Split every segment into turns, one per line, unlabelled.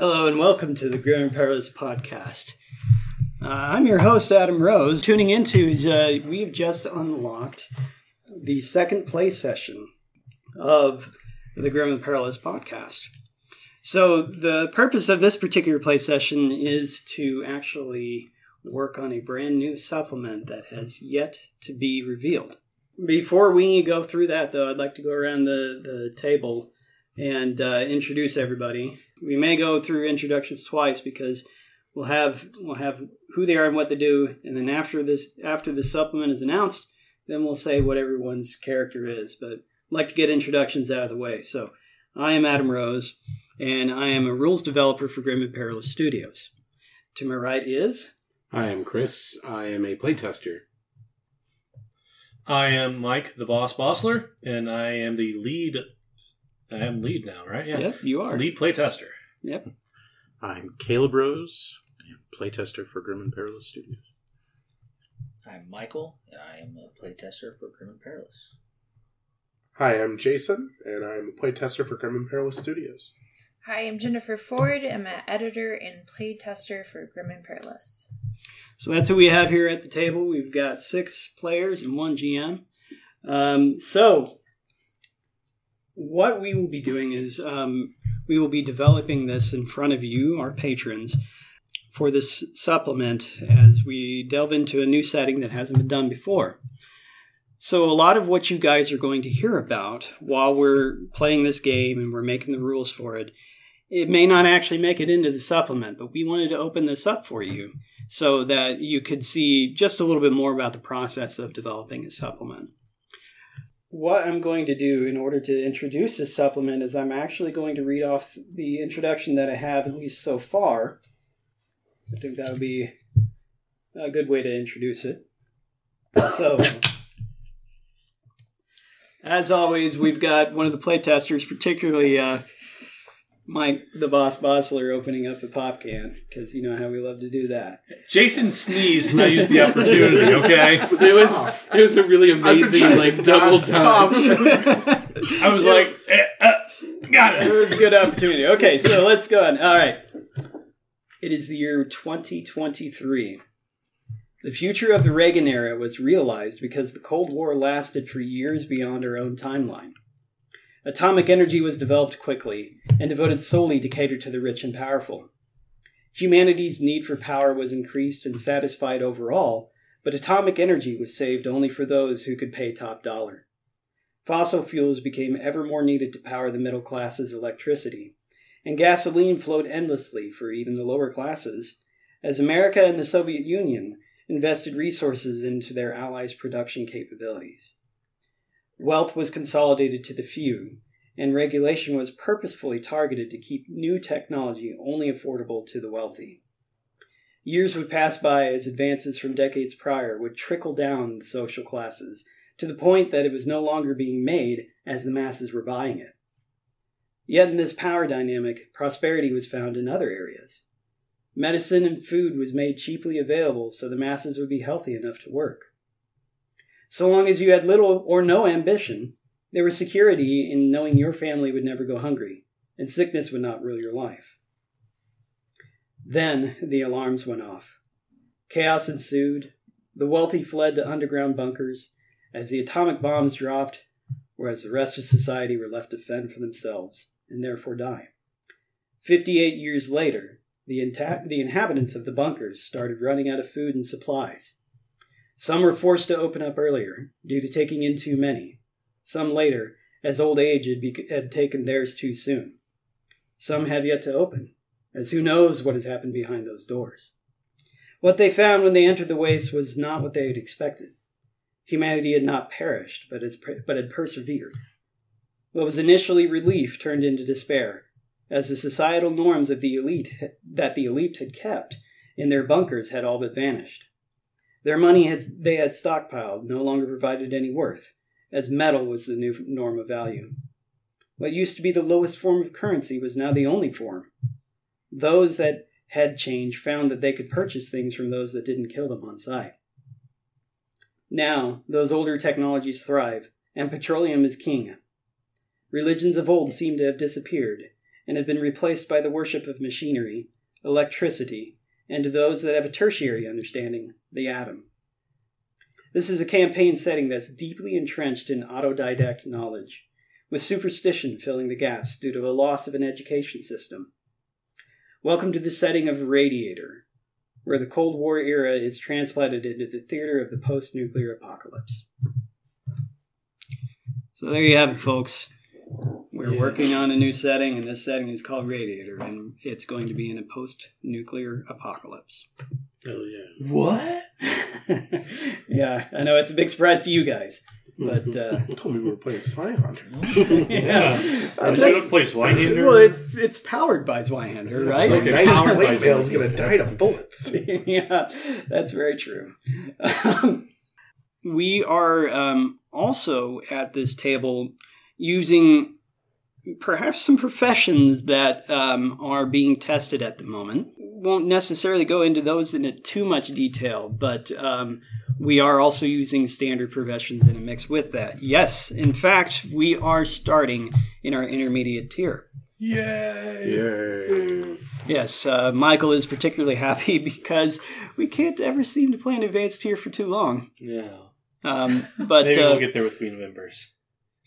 Hello and welcome to the Grim and Perilous podcast. Uh, I'm your host, Adam Rose. Tuning into is uh, we have just unlocked the second play session of the Grim and Perilous podcast. So the purpose of this particular play session is to actually work on a brand new supplement that has yet to be revealed. Before we go through that, though, I'd like to go around the, the table and uh, introduce everybody. We may go through introductions twice because we'll have we'll have who they are and what they do, and then after this after the supplement is announced, then we'll say what everyone's character is. But I'd like to get introductions out of the way. So I am Adam Rose, and I am a rules developer for Grim and Perilous Studios. To my right is
Hi, I'm Chris. I am a playtester.
I am Mike, the boss Bossaller, and I am the lead. I am lead now, right? Yeah,
Yep, you are.
lead playtester.
Yep.
I'm Caleb Rose, playtester for Grim and Perilous Studios.
I'm Michael, and I am a playtester for Grim and Perilous.
Hi, I'm Jason, and I'm a playtester for Grim and Perilous Studios.
Hi, I'm Jennifer Ford. I'm an editor and playtester for Grim and Perilous.
So that's who we have here at the table. We've got six players and one GM. Um, so, what we will be doing is um, we will be developing this in front of you, our patrons, for this supplement as we delve into a new setting that hasn't been done before. So, a lot of what you guys are going to hear about while we're playing this game and we're making the rules for it, it may not actually make it into the supplement, but we wanted to open this up for you so that you could see just a little bit more about the process of developing a supplement. What I'm going to do in order to introduce this supplement is I'm actually going to read off the introduction that I have, at least so far. I think that would be a good way to introduce it. So, as always, we've got one of the playtesters, particularly uh, Mike, the boss Bossaller, opening up a pop can because you know how we love to do that.
Jason sneezed, and I used the opportunity. Okay,
It was it was a really amazing like double time.
I was like, eh, uh, got
It
it.
was a good opportunity. Okay, so let's go on. All right. It is the year 2023. The future of the Reagan era was realized because the Cold War lasted for years beyond our own timeline. Atomic energy was developed quickly and devoted solely to cater to the rich and powerful. Humanity's need for power was increased and satisfied overall, but atomic energy was saved only for those who could pay top dollar. Fossil fuels became ever more needed to power the middle class's electricity, and gasoline flowed endlessly for even the lower classes, as America and the Soviet Union invested resources into their allies' production capabilities. Wealth was consolidated to the few, and regulation was purposefully targeted to keep new technology only affordable to the wealthy. Years would pass by as advances from decades prior would trickle down the social classes to the point that it was no longer being made as the masses were buying it. Yet in this power dynamic, prosperity was found in other areas. Medicine and food was made cheaply available so the masses would be healthy enough to work. So long as you had little or no ambition, there was security in knowing your family would never go hungry, and sickness would not rule your life. Then the alarms went off. Chaos ensued. The wealthy fled to underground bunkers as the atomic bombs dropped, whereas the rest of society were left to fend for themselves and therefore die. Fifty eight years later, the, inta- the inhabitants of the bunkers started running out of food and supplies. Some were forced to open up earlier due to taking in too many, some later, as old age had, be- had taken theirs too soon. Some have yet to open, as who knows what has happened behind those doors. What they found when they entered the waste was not what they had expected. Humanity had not perished, but, but had persevered. What was initially relief turned into despair, as the societal norms of the elite that the elite had kept in their bunkers had all but vanished. Their money had, they had stockpiled no longer provided any worth, as metal was the new norm of value. What used to be the lowest form of currency was now the only form. Those that had change found that they could purchase things from those that didn't kill them on sight. Now, those older technologies thrive, and petroleum is king. Religions of old seem to have disappeared, and have been replaced by the worship of machinery, electricity, and to those that have a tertiary understanding, the atom. This is a campaign setting that's deeply entrenched in autodidact knowledge, with superstition filling the gaps due to a loss of an education system. Welcome to the setting of Radiator, where the Cold War era is transplanted into the theater of the post nuclear apocalypse. So there you have it, folks. We're
Yeah.
working on a new setting, and this setting is called Radiator, and it's going to be in a post nuclear apocalypse.
Hell yeah.
What?
yeah, I know it's a big surprise to you guys, but uh,
You told me we were playing Spy Hunter.
Yeah.
I
I
think-
should have played Swinehand.
well, it's it's powered by Zweihander, right?
Okay,
Knight
powered by Zweihander.
going to die to bullets.
yeah, that's very true. Um, we are um, also at this table using perhaps some professions that um, are being tested at the moment. Won't necessarily go into those in too much detail, but um, we are also using standard professions in a mix with that. Yes, in fact, we are starting in our intermediate tier.
Yay!
Yay.
Yes, uh, Michael is particularly happy because we can't ever seem to play an advanced tier for too long.
Yeah.
Um, but
Maybe
uh,
we'll get there with Queen of Embers.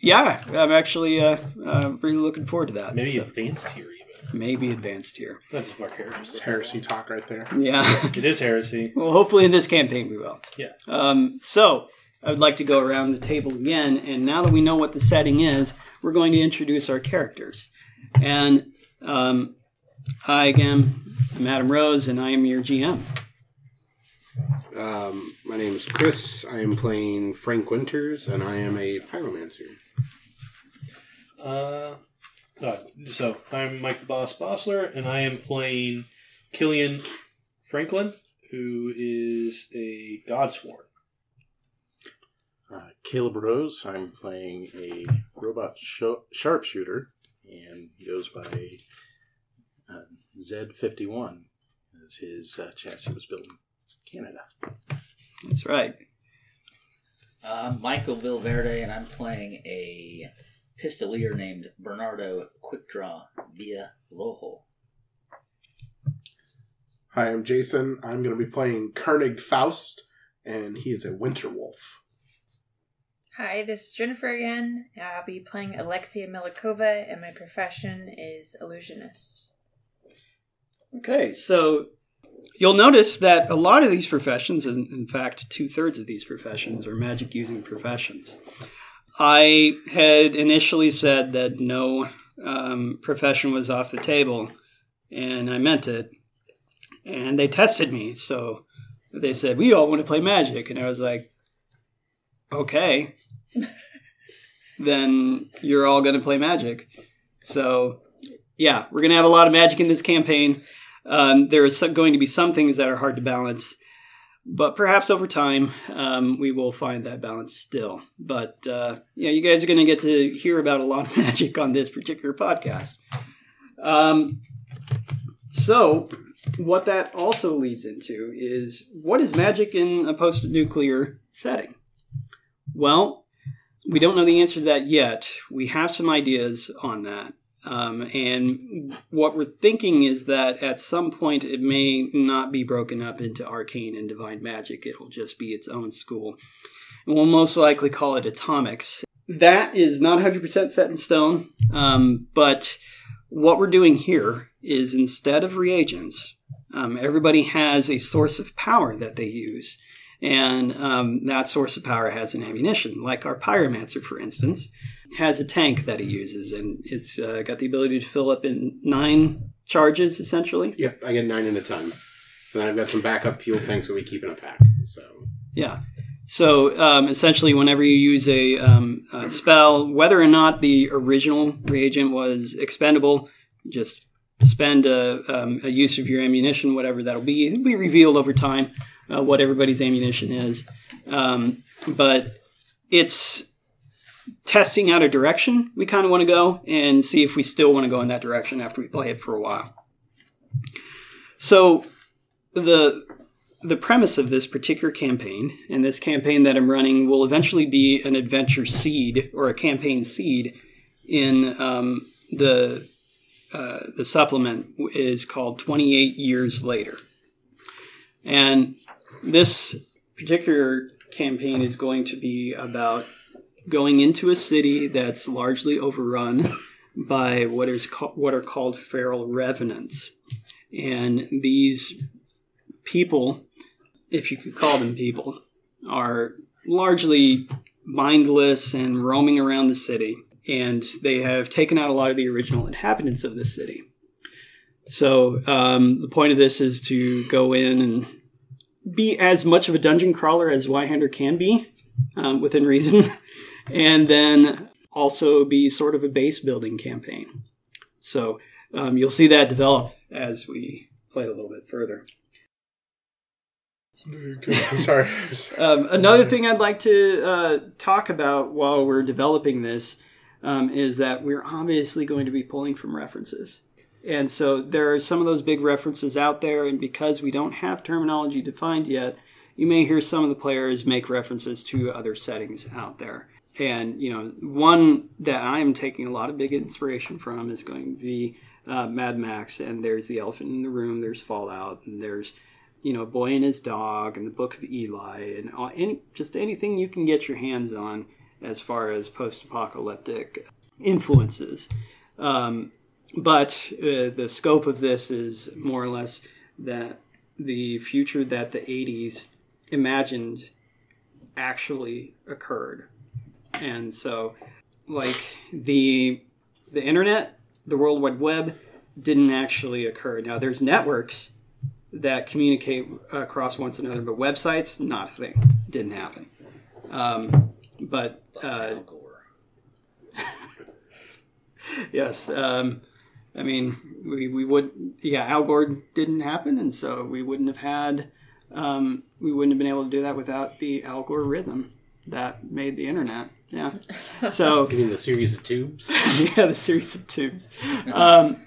Yeah, I'm actually uh, uh, really looking forward to that.
Maybe
So,
advanced tier even.
maybe advanced tier.
That's if our characters.
It's heresy talk right there.
Yeah.
It is heresy.
well, hopefully in this campaign we will.
Yeah.
Um, so I would like to go around the table again, and now that we know what the setting is, we're going to introduce our characters. And um, I again, am Adam Rose, and I am your GM.
Um, my name is Chris. I am playing Frank Winters, and I am a pyromancer.
Uh, so I'm Mike the Boss Bossaller, and I am playing Kileen Franklin, who is a Godsworn.
Uh, Caleb Rose. I'm playing a robot sho- sharpshooter, and he goes by uh, Z51 as his uh, chassis was built in Canada.
That's right.
Uh, I'm Michael Villaverde, and I'm playing a pistolier named Bernardo Quickdraw via Loho.
Hi, I'm Jason. I'm going to be playing Kernig Faust, and he is a winter wolf.
Hi, this is Jennifer again. I'll be playing Alexia Millakova, and my profession is illusionist.
Okay, so you'll notice that a lot of these professions, and in fact, two thirds of these professions, are magic using professions. I had initially said that no um, profession was off the table, and I meant it. And they tested me, so they said, We all want to play magic. And I was like, Okay, then you're all going to play magic. So, yeah, we're going to have a lot of magic in this campaign. Um, there is going to be some things that are hard to balance, but perhaps over time um, we will find that balance still. But uh, yeah, you guys are going to get to hear about a lot of magic on this particular podcast. Um, so, what that also leads into is what is magic in a post-nuclear setting? Well, we don't know the answer to that yet. We have some ideas on that. Um, and what we're thinking is that at some point it may not be broken up into arcane and divine magic. It'll just be its own school. And we'll most likely call it atomics. That is not 100% set in stone, um, but what we're doing here is instead of reagents, um, everybody has a source of power that they use. And um, that source of power has an ammunition, like our pyromancer, for instance has a tank that he uses, and it's uh, got the ability to fill up in nine charges, essentially.
Yep, I get nine at a time. And then I've got some backup fuel tanks that we keep in a pack. So
Yeah. So um, essentially, whenever you use a, um, a spell, whether or not the original reagent was expendable, just spend a, um, a use of your ammunition, whatever that'll be. It'll be revealed over time uh, what everybody's ammunition is. Um, but it's testing out a direction we kind of want to go and see if we still want to go in that direction after we play it for a while. So the the premise of this particular campaign and this campaign that I'm running will eventually be an adventure seed or a campaign seed in um, the uh, the supplement is called 28 Years Later. And this particular campaign is going to be about going into a city that's largely overrun by what is ca- what are called feral revenants. And these people, if you could call them people, are largely mindless and roaming around the city. And they have taken out a lot of the original inhabitants of the city. So um, the point of this is to go in and be as much of a dungeon crawler as Zweihander can be, um, within reason, and then also be sort of a base building campaign. So um, you'll see that develop as we play a little bit further.
Sorry.
Um, another thing I'd like to uh, talk about while we're developing this um, is that we're obviously going to be pulling from references. And so there are some of those big references out there, and because we don't have terminology defined yet, you may hear some of the players make references to other settings out there. And, you know, one that I am taking a lot of big inspiration from is going to be uh, Mad Max, and there's the elephant in the room, there's Fallout, and there's you know, Boy and His Dog and the Book of Eli and all, any just anything you can get your hands on as far as post-apocalyptic influences. Um, but uh, the scope of this is more or less that the future that the 80s imagined actually occurred. And so like the the internet, the World Wide Web didn't actually occur. Now there's networks that communicate across one another, but websites, not a thing. Didn't happen. Um, but uh, yes, um, I mean, we, we would, yeah, Al Gore didn't happen, and so we wouldn't have had, um, we wouldn't have been able to do that without the Al Gore rhythm that made the internet. Yeah. So,
You mean the series of tubes?
yeah, the series of tubes. Um,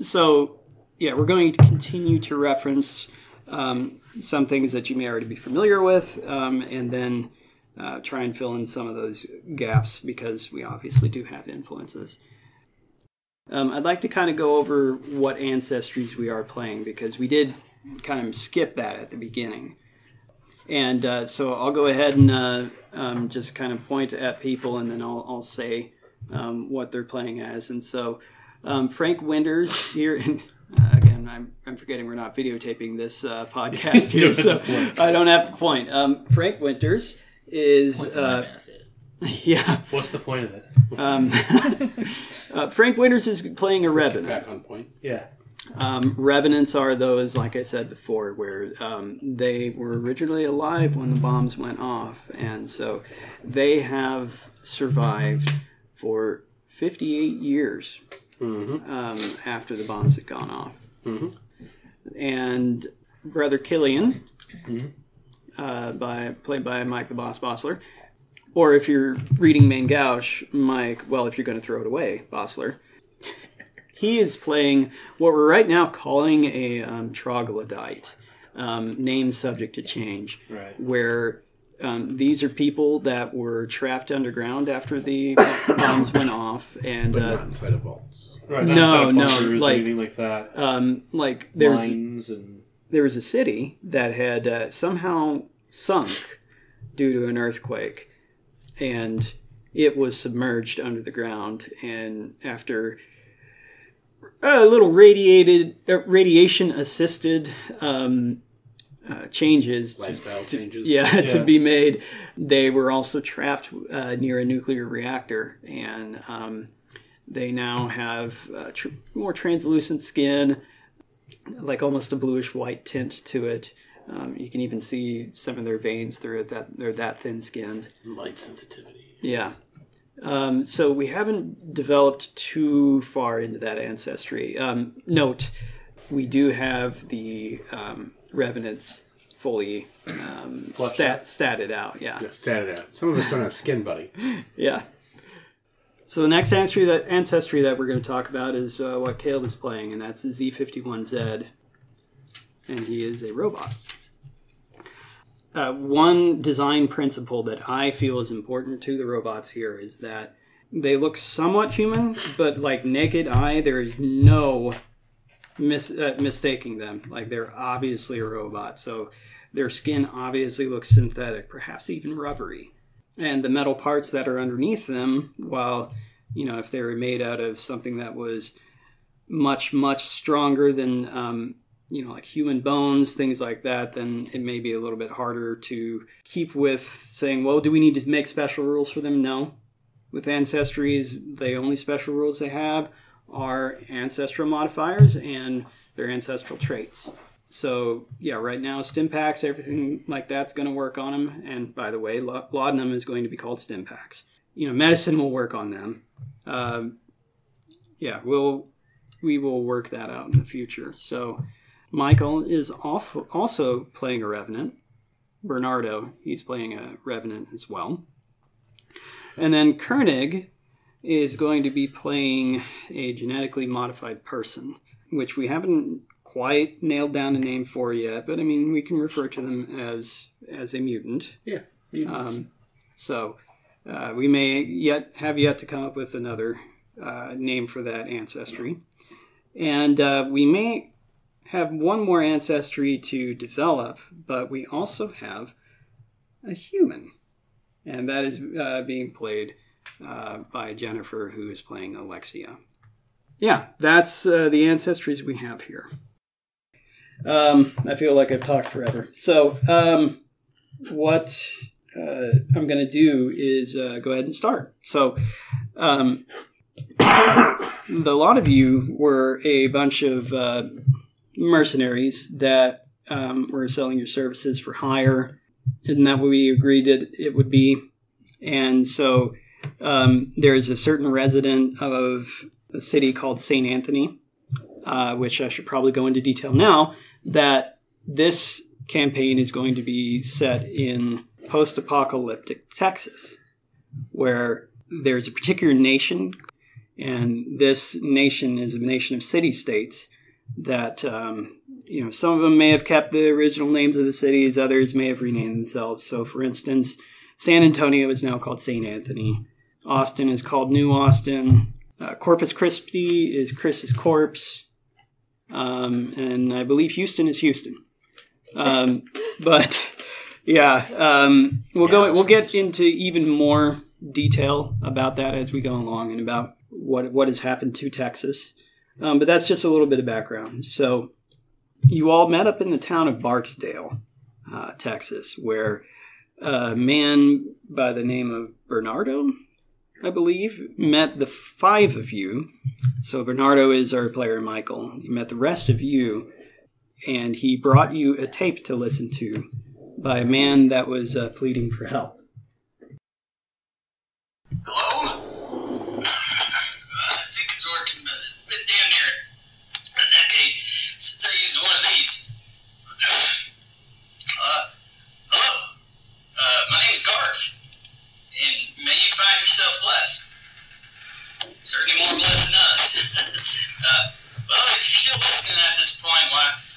so, yeah, we're going to continue to reference um, some things that you may already be familiar with, um, and then uh, try and fill in some of those gaps because we obviously do have influences. Um, I'd like to kind of go over what ancestries we are playing because we did kind of skip that at the beginning. And uh, so I'll go ahead and uh, um, just kind of point at people and then I'll, I'll say um, what they're playing as. And so um, Frank Winters here, and uh, again, I'm, I'm forgetting we're not videotaping this uh, podcast here, so
have to point.
I don't have to point. Um, Frank Winters is,
Point for my
uh,
benefit.
yeah,
What's the point of it?
um, uh, Frank Winters is playing a revenant.
Back on point.
Yeah.
Um, revenants are those, like I said before, where um, they were originally alive when the bombs went off, and so they have survived for 58 years
Mm-hmm.
um, after the bombs had gone off.
Mhm.
And Brother Kileen,
Mhm.
uh, by played by Mike the Boss Bossaller, or if you're reading Main Gauche, Mike, well, if you're going to throw it away, Bossaller. He is playing what we're right now calling a um, troglodyte, um, name subject to change,
Right.
where um, these are people that were trapped underground after the bombs went off, and
But
uh,
not inside of vaults.
Right.
No,
not inside
no,
bunkers
like-
anything like that.
um, like there's
Mines and
there was a city that had uh, somehow sunk due to an earthquake, and it was submerged under the ground. And after a little radiated, uh, radiation assisted um, uh, changes,
Lifestyle
to-
changes.
yeah, to be made, they were also trapped uh, near a nuclear reactor, and um, they now have uh, tr- more translucent skin like almost a bluish white tint to it. Um, you can even see some of their veins through it that they're that thin skinned.
Light sensitivity.
Yeah. Um, so we haven't developed too far into that ancestry. Um, note, we do have the um, revenants fully um, stat,
out.
statted out. Yeah.
Yeah, stat it out. Some of us don't have skin, buddy.
Yeah. So the next ancestry that ancestry that we're going to talk about is uh, what Caleb is playing, and that's Z51Z, and he is a robot. Uh, one design principle that I feel is important to the robots here is that they look somewhat human, but like naked eye, there is no mis- uh, mistaking them. Like they're obviously a robot. So their skin obviously looks synthetic, perhaps even rubbery. And the metal parts that are underneath them, while you know, if they were made out of something that was much much stronger than um, you know like human bones things like that then it may be a little bit harder to keep with saying well do we need to make special rules for them? No. With ancestries the only special rules they have are ancestral modifiers and their ancestral traits. So yeah right now stimpaks everything like that's going to work on them and by the way laudanum is going to be called stimpaks you know medicine will work on them. Um, yeah we'll we will work that out in the future. So michael is off, also playing a revenant bernardo he's playing a revenant as well and then Kernig is going to be playing a genetically modified person, which we haven't quite nailed down a name for yet, but I mean we can refer to them as as a mutant.
Yeah.
Um, so uh, we may yet have yet to come up with another uh, name for that ancestry, and uh, we may have one more ancestry to develop, but we also have a human, and that is uh, being played uh, by Jennifer, who is playing Alexia. Yeah, that's uh, the ancestries we have here. Um, I feel like I've talked forever. So, um, what uh, I'm going to do is uh, go ahead and start. So, um, the lot of you were a bunch of uh, mercenaries that um, were selling your services for hire. Isn't that what we agreed it, it would be? And so um, there's a certain resident of a city called St. Anthony, uh, which I should probably go into detail now, that this campaign is going to be set in post apocalyptic Texas, where there's a particular nation, and this nation is a nation of city states that. Um, you know, some of them may have kept the original names of the cities, others may have renamed themselves. So, for instance, San Antonio is now called St. Anthony. Austin is called New Austin. Uh, Corpus Christi is Chris's corpse. Um, and I believe Houston is Houston. Um, but yeah, um, we'll go. We'll get into even more detail about that as we go along and about what what has happened to Texas. Um, but that's just a little bit of background. So you all met up in the town of Barksdale, uh, Texas, where a man by the name of Bernardo, I believe, met the five of you. So Bernardo is our player, Michael. He met the rest of you, and he brought you a tape to listen to by a man that was uh, pleading for help.
This why,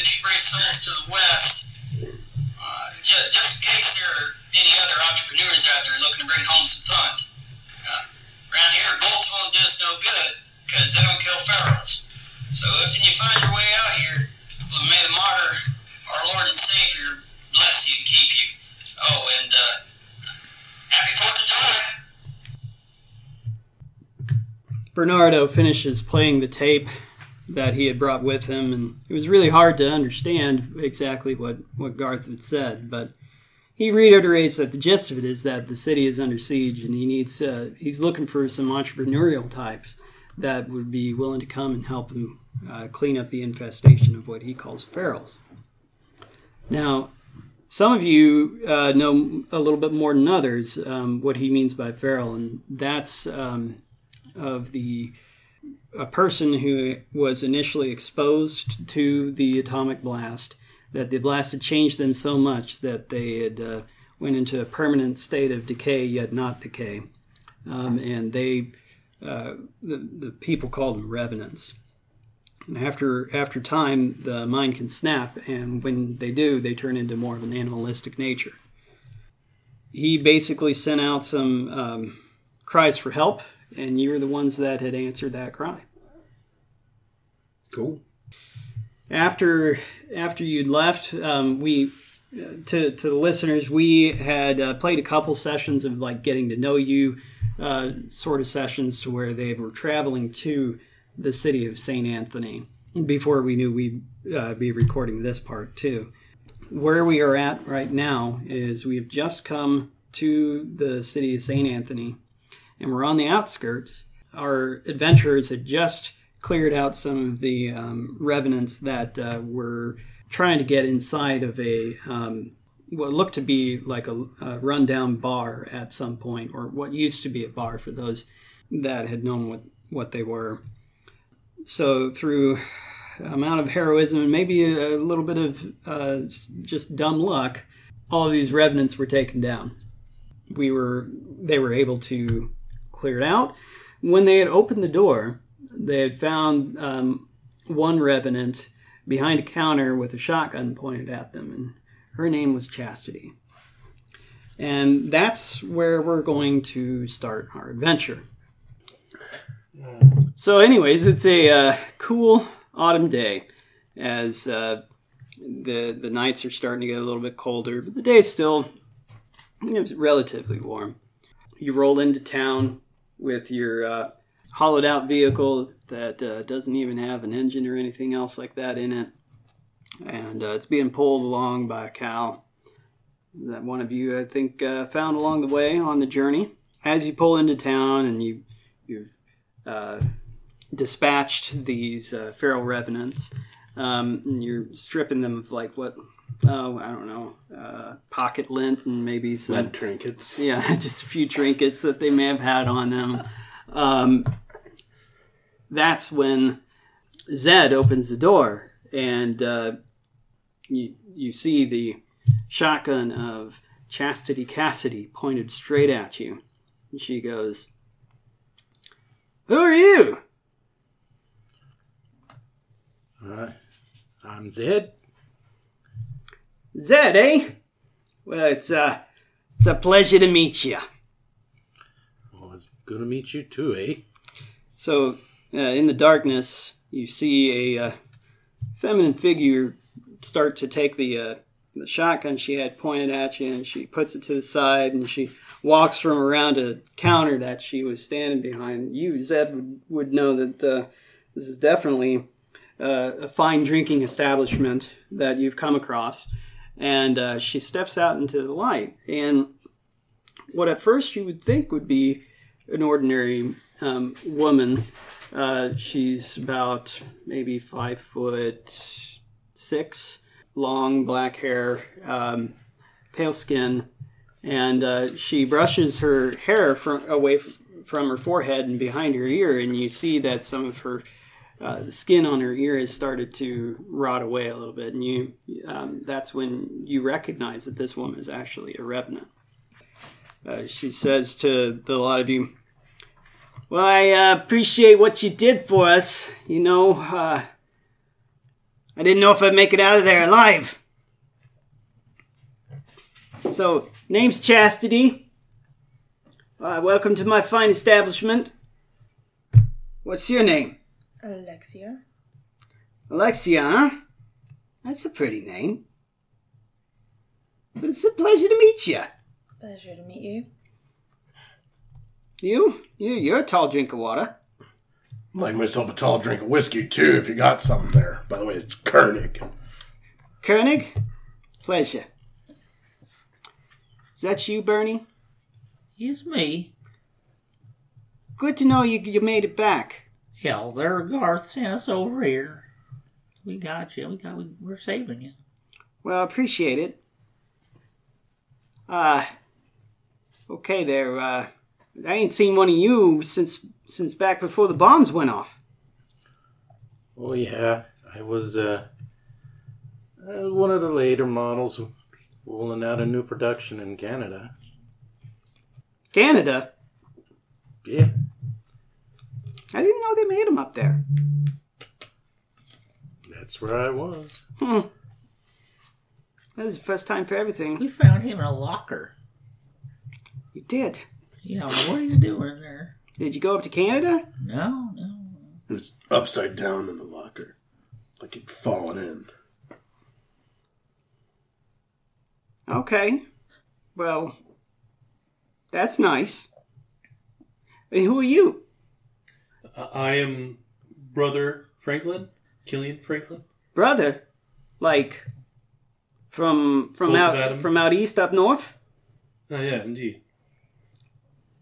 that you bring souls to the West, uh, ju- just in case there are any other entrepreneurs out there looking to bring home some funds, uh, around here, bolts won't do us no good because they don't kill ferals. So if you find your way out here, well, may the martyr, our Lord and Savior, bless you and keep you. Oh, and uh, happy Fourth of July.
Bernardo finishes playing the tape that he had brought with him, and it was really hard to understand exactly what, what Garth had said, but he reiterates that the gist of it is that the city is under siege and he needs uh, he's looking for some entrepreneurial types that would be willing to come and help him uh, clean up the infestation of what he calls ferals. Now, some of you uh, know a little bit more than others um, what he means by feral, and that's um, of the a person who was initially exposed to the atomic blast that the blast had changed them so much that they had uh, went into a permanent state of decay yet not decay. Um, and they uh, the, the people called them revenants. And after after time the mind can snap and when they do they turn into more of an animalistic nature. He basically sent out some um, cries for help and you were the ones that had answered that cry
Cool.
after after you'd left, um, we to to the listeners, we had uh, played a couple sessions of like getting to know you, uh, sort of sessions to where they were traveling to the city of Saint Anthony before we knew we'd uh, be recording this part too. Where we are at right now is we have just come to the city of Saint Anthony, and we're on the outskirts. Our adventurers had just cleared out some of the um, revenants that uh, were trying to get inside of a um, what looked to be like a, a rundown bar at some point, or what used to be a bar for those that had known what, what they were. So through amount of heroism and maybe a little bit of uh, just dumb luck, all of these revenants were taken down. We were they were able to clear it out. When they had opened the door, they had found um, one revenant behind a counter with a shotgun pointed at them, and her name was Chastity. And that's where we're going to start our adventure. So, anyways, it's a uh, cool autumn day as uh, the the nights are starting to get a little bit colder, but the day's still you know, relatively warm. You roll into town with your uh, hollowed out vehicle that uh, doesn't even have an engine or anything else like that in it. And uh, it's being pulled along by a cow that one of you, I think, uh, found along the way on the journey. As you pull into town and you, you've uh, dispatched these uh, feral revenants, um, and you're stripping them of like what, oh, I don't know, uh, pocket lint and maybe some
Lead trinkets.
yeah, just a few trinkets that they may have had on them. Um, that's when Zed opens the door, and uh, you you see the shotgun of Chastity Cassidy pointed straight at you, and she goes, "Who are you?"
Uh, I'm Zed.
Zed, eh? Well, it's uh, it's a pleasure to meet you.
Well, it's good to meet you too, eh?
So, uh, in the darkness, you see a uh, feminine figure start to take the uh, the shotgun she had pointed at you, and she puts it to the side, and she walks from around a counter that she was standing behind. You, Zed, would, would know that uh, this is definitely uh, a fine drinking establishment that you've come across. And uh, she steps out into the light, and what at first you would think would be an ordinary um, woman. Uh, she's about maybe five foot six, long black hair, um, pale skin, and uh, she brushes her hair from away from her forehead and behind her ear, and you see that some of her uh, the skin on her ear has started to rot away a little bit, and you um, that's when you recognize that this woman is actually a revenant. Uh, she says to the lot of you, "Well, I uh, appreciate what you did for us. You know, uh, I didn't know if I'd make it out of there alive. So, name's Chastity. Uh, welcome to my fine establishment. What's your name?
Alexia.
Alexia, huh? That's a pretty name. It's a pleasure to meet you.
Pleasure to meet you.
You, you, you're a tall drink of water.
Like myself a tall drink of whiskey too, if you got something there. By the way, it's Kernig.
Kernig, pleasure. Is that you, Bernie?
It's me.
Good to know you, you made it back.
Yeah, well, there Garth sent us over here. We got you. We got. We, we're saving you.
Well, I appreciate it. Uh, okay there, uh, I ain't seen one of you since since back before the bombs went off.
Oh yeah, I was uh, I was one of the later models rolling out a new production in Canada.
Canada?
Yeah,
I didn't know they made them up there.
that's where I was.
Hmm. That was the first time for everything.
We found him in a locker.
You did.
You don't know what he's doing there.
Did you go up to Canada?
No, no.
It was upside down in the locker. Like he'd fallen in.
Okay. Well, that's nice. And who are you?
Uh, I am brother Franklin, Kileen Franklin.
Brother? Like from from
Folks
out from out east up north?
Oh yeah, indeed.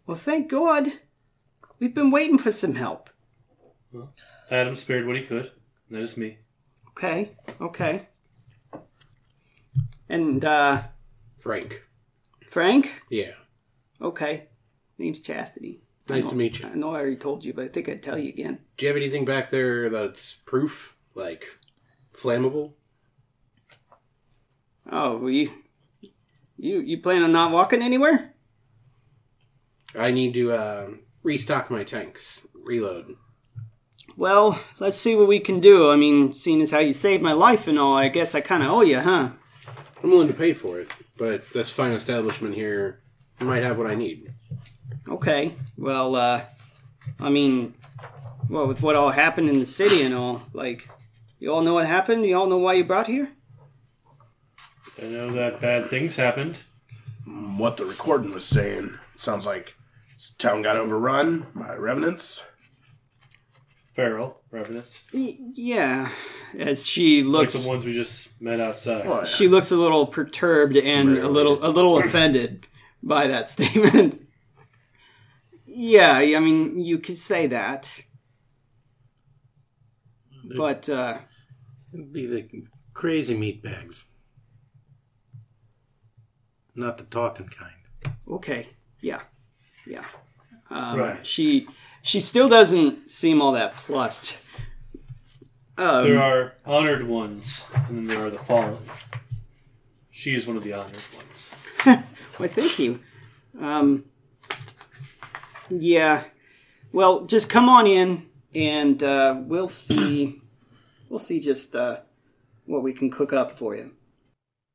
Well, thank God. We've been waiting for some help.
Adam spared what he could. That is me.
Okay. Okay. And uh
Frank.
Frank?
Yeah.
Okay. Name's Chastity.
Nice to meet you.
I know I already told you, but I think I'd tell you again.
Do you have anything back there that's proof? Like flammable?
Oh, you you you plan on not walking anywhere?
I need to uh, restock my tanks. Reload.
Well, let's see what we can do. I mean, seeing as how you saved my life and all, I guess I kind of owe you, huh?
I'm willing to pay for it, but this fine establishment here might have what I need.
Okay. Well, uh, I mean, well, with what all happened in the city and all, like, you all know what happened? You all know why you brought here?
I know that bad things happened.
What the recording was saying sounds like this town got overrun by revenants.
Feral revenants,
Y- yeah. As she looks, like
the ones we just met outside.
Oh, yeah.
she looks a little perturbed and a little a little offended by that statement. Yeah, I mean, you could say that, but uh,
It'd be the crazy meatbags. Not the talking kind.
okay, yeah, yeah. Um,
Right.
She she still doesn't seem all that plussed. Um,
There are honored ones, and then there are the fallen. She is one of the honored ones.
Why, thank you. Um, yeah. Well, just come on in, and uh, we'll see. We'll see just uh, what we can cook up for you.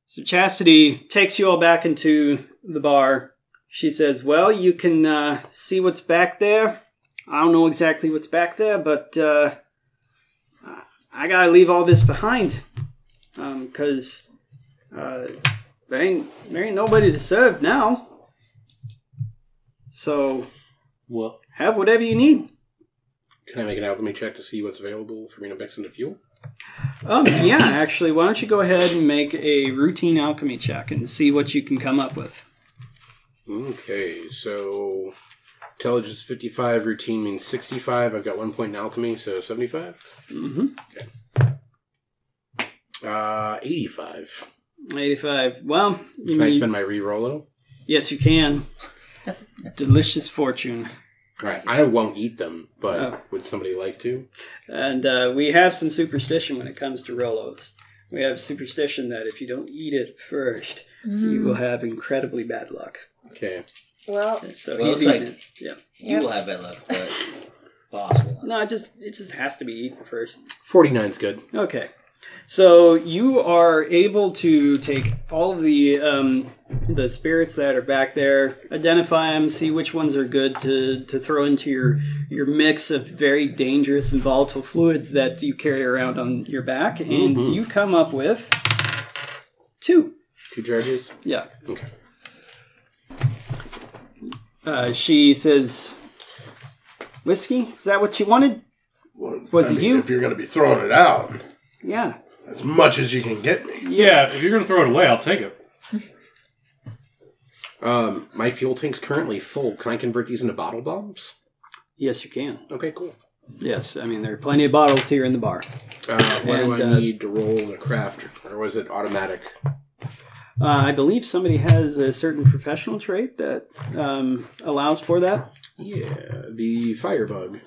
So Chastity takes you all back into the bar. She says, "Well, you can uh, see what's back there. I don't know exactly what's back there, but uh, I gotta leave all this behind because uh, there ain't there ain't nobody to serve now. So
Well,
have whatever you need.
Can I make an alchemy check to see what's available for me to mix into fuel?
Um, yeah, actually, why don't you go ahead and make a routine alchemy check and see what you can come up with.
Okay, so intelligence 55, routine means 65. I've got one point in alchemy, so 75.
Mm-hmm.
Uh, 85.
85. Well, you
Can I spend my re-rollo?
yes, you can. Delicious fortune.
Right. I won't eat them, but
Oh.
would somebody like to?
And uh, we have some superstition when it comes to Rolos. We have superstition that if you don't eat it first, you will have incredibly bad luck.
Okay.
Well,
So
Well,
he's
it's
eating
like-
it. Yeah.
You will have bad luck, but boss will. not.
No, it just it just has to be eaten first.
49's good.
Okay. So you are able to take all of the um, the spirits that are back there, identify them, see which ones are good to, to throw into your your mix of very dangerous and volatile fluids that you carry around on your back, and
Mhm.
you come up with two.
Two charges.
Yeah.
Okay.
Uh, she says, "Whiskey? Is that what you wanted?"
Well,
Was
I
it
mean,
you?
If you're going to be throwing it out,
Yeah.
as much as you can get me.
Yeah, if you're gonna throw it away, I'll take it.
Um, my fuel tank's currently full. Can I convert these into bottle bombs?
Yes, you can.
Okay, cool.
Yes, I mean there are plenty of bottles here in the bar.
Uh, what do I
uh,
need to roll a craft, or was it automatic?
Uh, I believe somebody has a certain professional trait that um, allows for that.
Yeah, the firebug,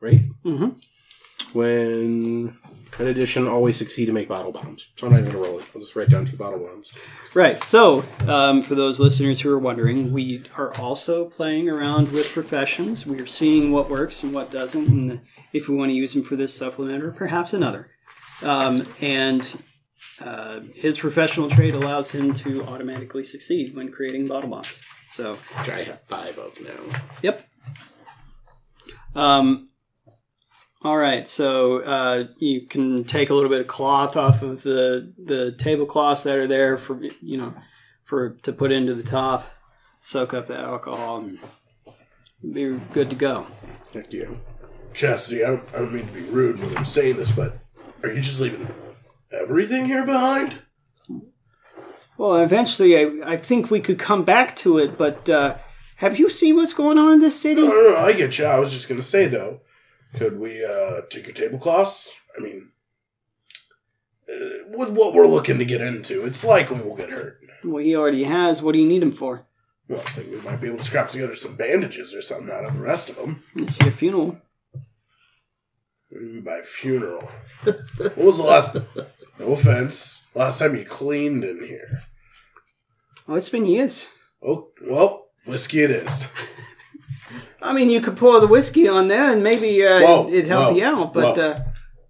right?
Mm-hmm.
When an addition always succeed to make bottle bombs. So I'm not even gonna roll it. I'll just write down two bottle bombs.
Right. So, um, for those listeners who are wondering, we are also playing around with professions. We are seeing what works and what doesn't, and if we want to use them for this supplement or perhaps another. Um, and uh, his professional trade allows him to automatically succeed when creating bottle bombs. So,
Which I have five of now.
Yep. Um, all right, so uh, you can take a little bit of cloth off of the the tablecloths that are there for you know for to put into the top, soak up that alcohol, and be good to go.
Thank you.
Chastity, I don't, I don't mean to be rude when I'm saying this, but are you just leaving everything here behind?
Well, eventually, I, I think we could come back to it, but uh, have you seen what's going on in this city?
No, no, no, I get you. I was just gonna say though, could we uh, take your tablecloths? I mean, uh, with what we're looking to get into, it's likely we'll get hurt.
Well, he already has. What do you need him for?
Well, I was thinking we might be able to scrap together some bandages or something out of the rest of them.
It's your funeral.
By funeral. what was the last? No offense. Last time you cleaned in here.
Oh, it's been years.
Oh well, whiskey it is.
I mean, you could pour the whiskey on there and maybe uh,
Whoa,
it'd help
whoa,
you out. But
whoa.
uh,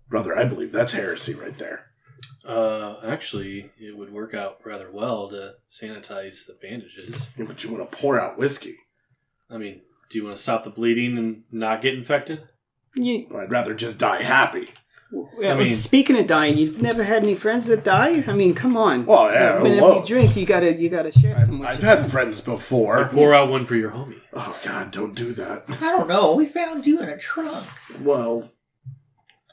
Brother, I believe that's heresy right there.
Uh, actually, it would work out rather well to sanitize the bandages.
Yeah, but you want to pour out whiskey.
I mean, do you want to stop the bleeding and not get infected?
you,
I'd rather just die happy.
I
mean-
speaking of dying, you've never had any friends that die. I mean, come on.
Well, yeah,
Whenever
loads.
you drink, you gotta you gotta share some. with
I've had
friends.
friends before.
Pour out one for your homie.
Oh God, don't do that.
I don't know. We found you in a trunk.
Well,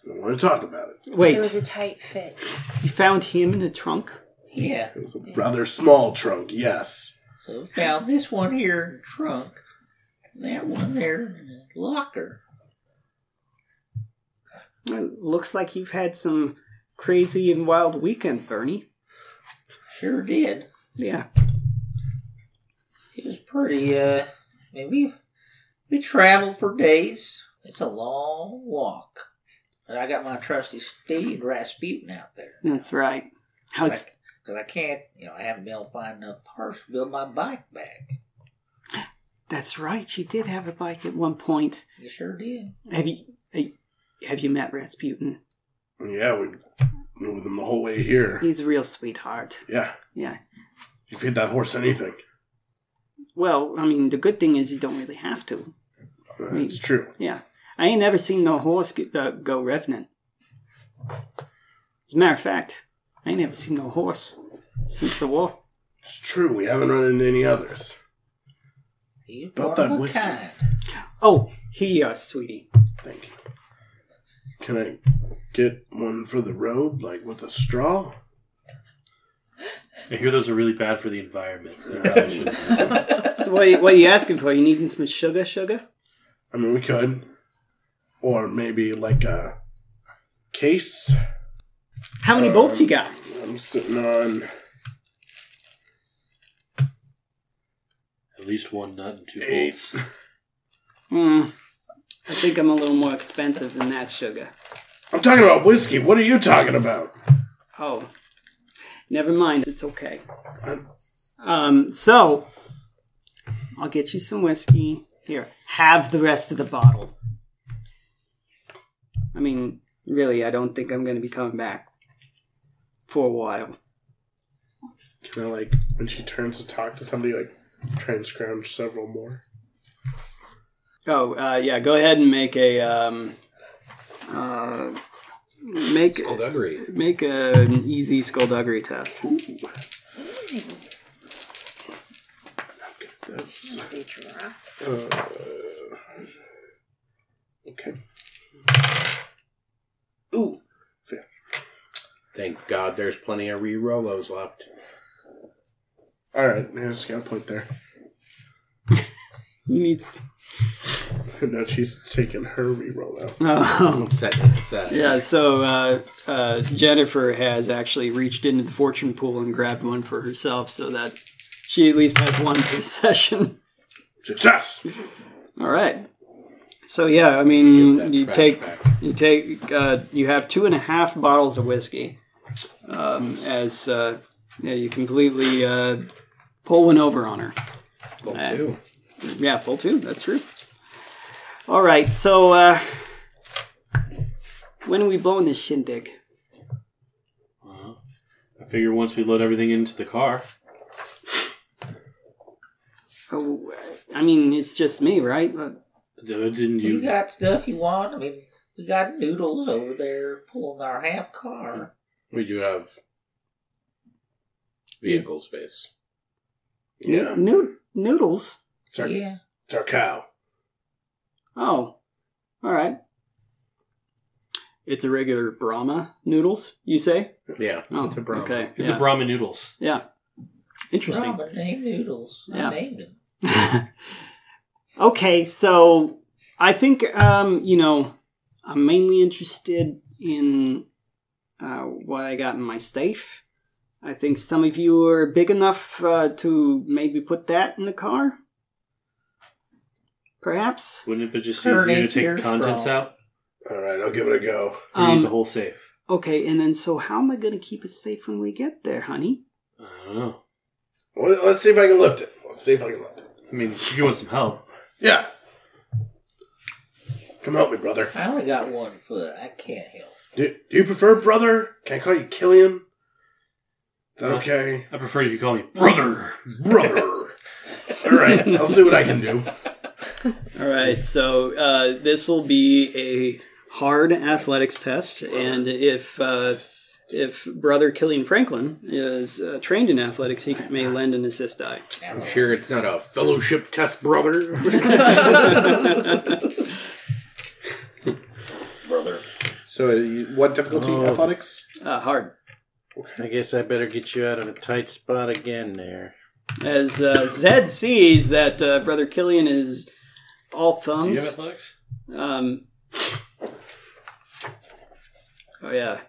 I don't want to talk about it.
Wait,
It was a tight fit.
you found him in a trunk?
Yeah.
It was a rather small trunk, yes.
So we found this one here in the trunk. That one there in the locker.
It looks like you've had some crazy and wild weekend, Bernie.
Sure did.
Yeah.
It was pretty, uh, I mean, we, we traveled for days. It's a long walk. And I got my trusty steed, Rasputin, out there.
That's right. How's
Because I can't, you know, I haven't been able to find enough parts to build my bike back.
that's right. You did have a bike at one point.
You sure did.
Have you uh, have you met Rasputin?
Yeah, we were with him the whole way here.
He's a real sweetheart.
Yeah,
Yeah.
you feed that horse anything.
Well, I mean, the good thing is you don't really have to.
That's true.
Yeah. I ain't never seen no horse get, uh, go revenant. As a matter of fact, I ain't never seen no horse since the war.
It's true. We haven't run into any others.
He's
About that whiskey.
kind.
Oh, here you are, sweetie.
Thank you. Can I get one for the road, like with a straw?
I hear those are really bad for the environment. You probably shouldn't.
So what, are you- what are you asking for? You needing some sugar, sugar?
I mean, we could. Or maybe like a case.
How many bolts you got?
I'm sitting on.
At least one nut and two
Eight.
bolts.
Hmm. I think I'm a little more expensive than that sugar.
I'm talking about whiskey. What are you talking about?
Oh. Never mind. It's okay. Um, so, I'll get you some whiskey. Here, have the rest of the bottle. I mean, really, I don't think I'm going to be coming back. for a while.
Can I like when she turns to talk to somebody, like try and scrounge several more?
Oh, uh, yeah. Go ahead and make a um, uh, make
Skullduggery.
make a, an easy skullduggery test.
Uh, okay. Ooh, fair.
Thank God there's plenty of re-rollos left.
All right, yeah, just got a point there.
He needs.
no, she's taking her reroll out.
Oh.
I'm setting it aside.
Yeah, so uh, uh, Jennifer has actually reached into the fortune pool and grabbed one for herself, so that she at least has one per session.
Success.
All right. So yeah, I mean, you take you take uh, you have two and a half bottles of whiskey, um, as uh, yeah, you completely uh, pull one over on her.
Well, too.
Yeah, pull two. That's true. All right, so uh, when are we blowing this shindig?
Uh, I figure once we load everything into the car,
Oh, I mean, it's just me, right? Uh,
didn't
You
you?
got stuff you want? I mean, we got noodles over there pulling our half car.
We do have vehicle space.
Yeah,
noo- noodles.
It's our,
Yeah.
it's our cow.
Oh, all right. It's a regular Brahma noodles, you say?
Yeah,
Oh,
it's a Brahma.
Okay,
It's
yeah.
a Brahma noodles.
yeah. Interesting.
Ramen named noodles.
Yeah.
I named it.
okay, so I think um, you know I'm mainly interested in uh, what I got in my safe. I think some of you are big enough uh, to maybe put that in the car. Perhaps.
Wouldn't it be just
Turn
easier to take the contents
strong.
out?
All right, I'll give it a go.
Or need the
Um,
whole safe?
okay, and then so how am I going to keep it safe when we get there, honey?
I don't know.
Well, let's see if I can lift it. Let's see if I can lift it.
I mean, if you want some help,
Yeah. Come help me, brother.
I only got one foot. I can't help.
Do, do you prefer brother? Can I call you Kileen? Is that
Uh,
okay?
I prefer if you call me brother.
Brother. All right, I'll see what I can do.
All right, so uh, this will be a hard athletics test, and if uh, if brother Kileen Franklin is uh, trained in athletics, he may lend an assist die.
I'm sure it's not a fellowship test, brother.
Brother. So, you- what difficulty?
Oh.
Athletics?
Uh, hard.
I guess I better get you out of a tight spot again there.
As uh, Zed sees that uh, brother Kileen is all
Do you
thumbs.
have athletics?
Um, oh yeah.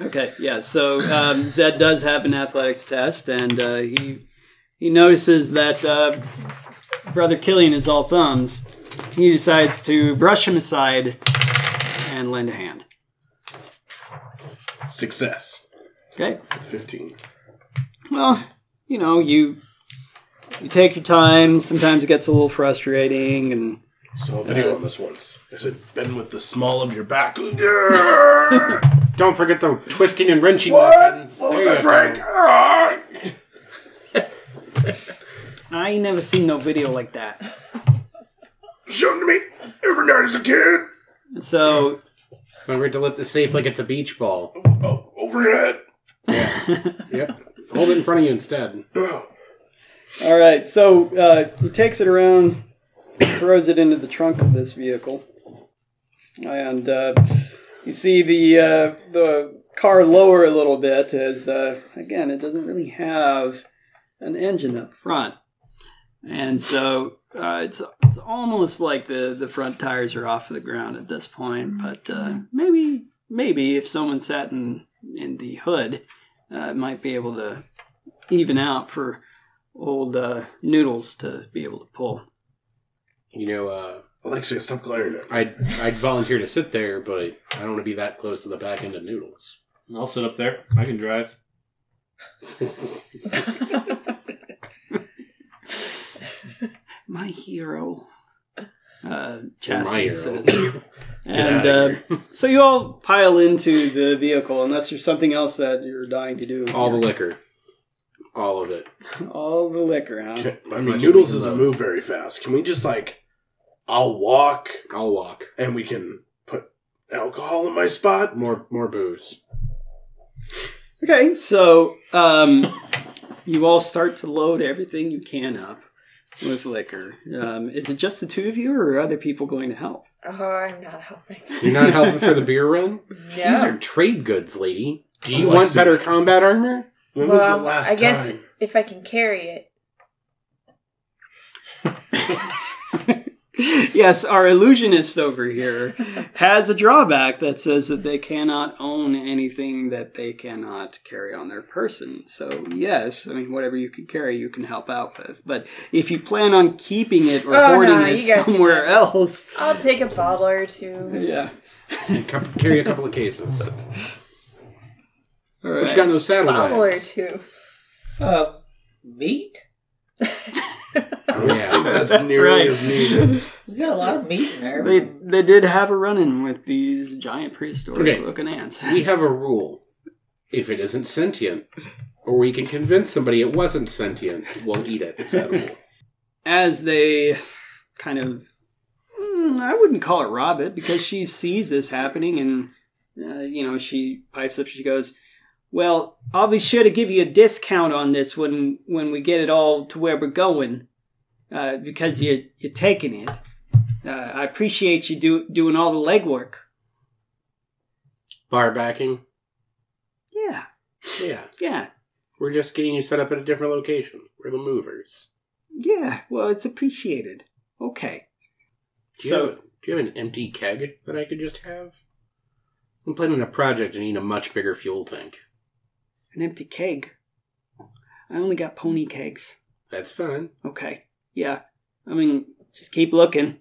Okay, yeah. So um, Zed does have an athletics test, and uh, he he notices that uh, brother Kileen is all thumbs. He decides to brush him aside and lend a hand.
Success.
Okay.
15.
Well, you know, you you take your time. Sometimes it gets a little frustrating, and
Saw a video on this once. I said, bend with the small of your back.
Don't forget the twisting and wrenching
What?
weapons.
What was
There
Frank? Ah!
I ain't never seen no video like that.
Showed to me every night as a kid.
So
Don't forget to lift the safe like it's a beach ball.
Oh, overhead.
Yep. Hold it in front of you instead.
Oh,
All right, so uh, he takes it around, throws it into the trunk of this vehicle, and uh, you see the uh, the car lower a little bit as uh, again it doesn't really have an engine up front, and so uh, it's it's almost like the the front tires are off the ground at this point. But uh, maybe maybe if someone sat in in the hood, might be able to even out for old uh, noodles to be able to pull.
You know, uh,
Alexia, stop glaring at me.
I'd I'd volunteer to sit there, but I don't want to be that close to the back end of noodles.
I'll sit up there. I can drive.
My hero. Uh, Chastity
my hero.
says. And uh, so you all pile into the vehicle, unless there's something else that you're dying to do.
all the liquor, all of it.
all the liquor, huh?
Can- I mean, Noodles doesn't
love.
move very fast. Can we just like, I'll walk
I'll walk.
and we can put alcohol in my spot?
More more booze.
Okay, so um, you all start to load everything you can up with liquor. Um, is it just the two of you, or are other people going to help?
Oh, I'm not helping.
You're not helping for the beer run? These
No.
are trade goods, lady. Do you
Alexi.
want better combat armor?
When was
well,
the last
I guess if I can carry it.
yes, our illusionist over here has a drawback that says that they cannot own anything that they cannot carry on their person. So, yes, I mean, whatever you can carry, you can help out with. But if you plan on keeping it or
Oh,
hoarding
no,
it
you can
somewhere else,
I'll take a bottle or two.
yeah.
Carry a couple of cases.
All
What
right.
you got in those
Bottle or
saddlebags?
two.
Uh, meat?
Oh, yeah.
That's,
That's
nearly
right.
as neat.
We got a lot of meat in there.
They they did have a run in with these giant prehistoric
Okay.
looking ants.
We have a rule. If it isn't sentient, or we can convince somebody it wasn't sentient, we'll eat it. It's edible.
As they kind of, mm, I wouldn't call it rob it because she sees this happening and uh, you know she pipes up. She goes, "Well, I'll be sure to give you a discount on this when when we get it all to where we're going, uh, because you're you're taking it. Uh, I appreciate you do, doing all the legwork.
Bar backing?
Yeah,
Yeah.
yeah."
We're just getting you set up at a different location. We're the movers.
Yeah, well, it's appreciated. Okay.
Do
So,
have, do you have an empty keg that I could just have? I'm planning a project and need a much bigger fuel tank.
An empty keg. I only got pony kegs.
That's fine.
Okay. Yeah. I mean, just keep looking.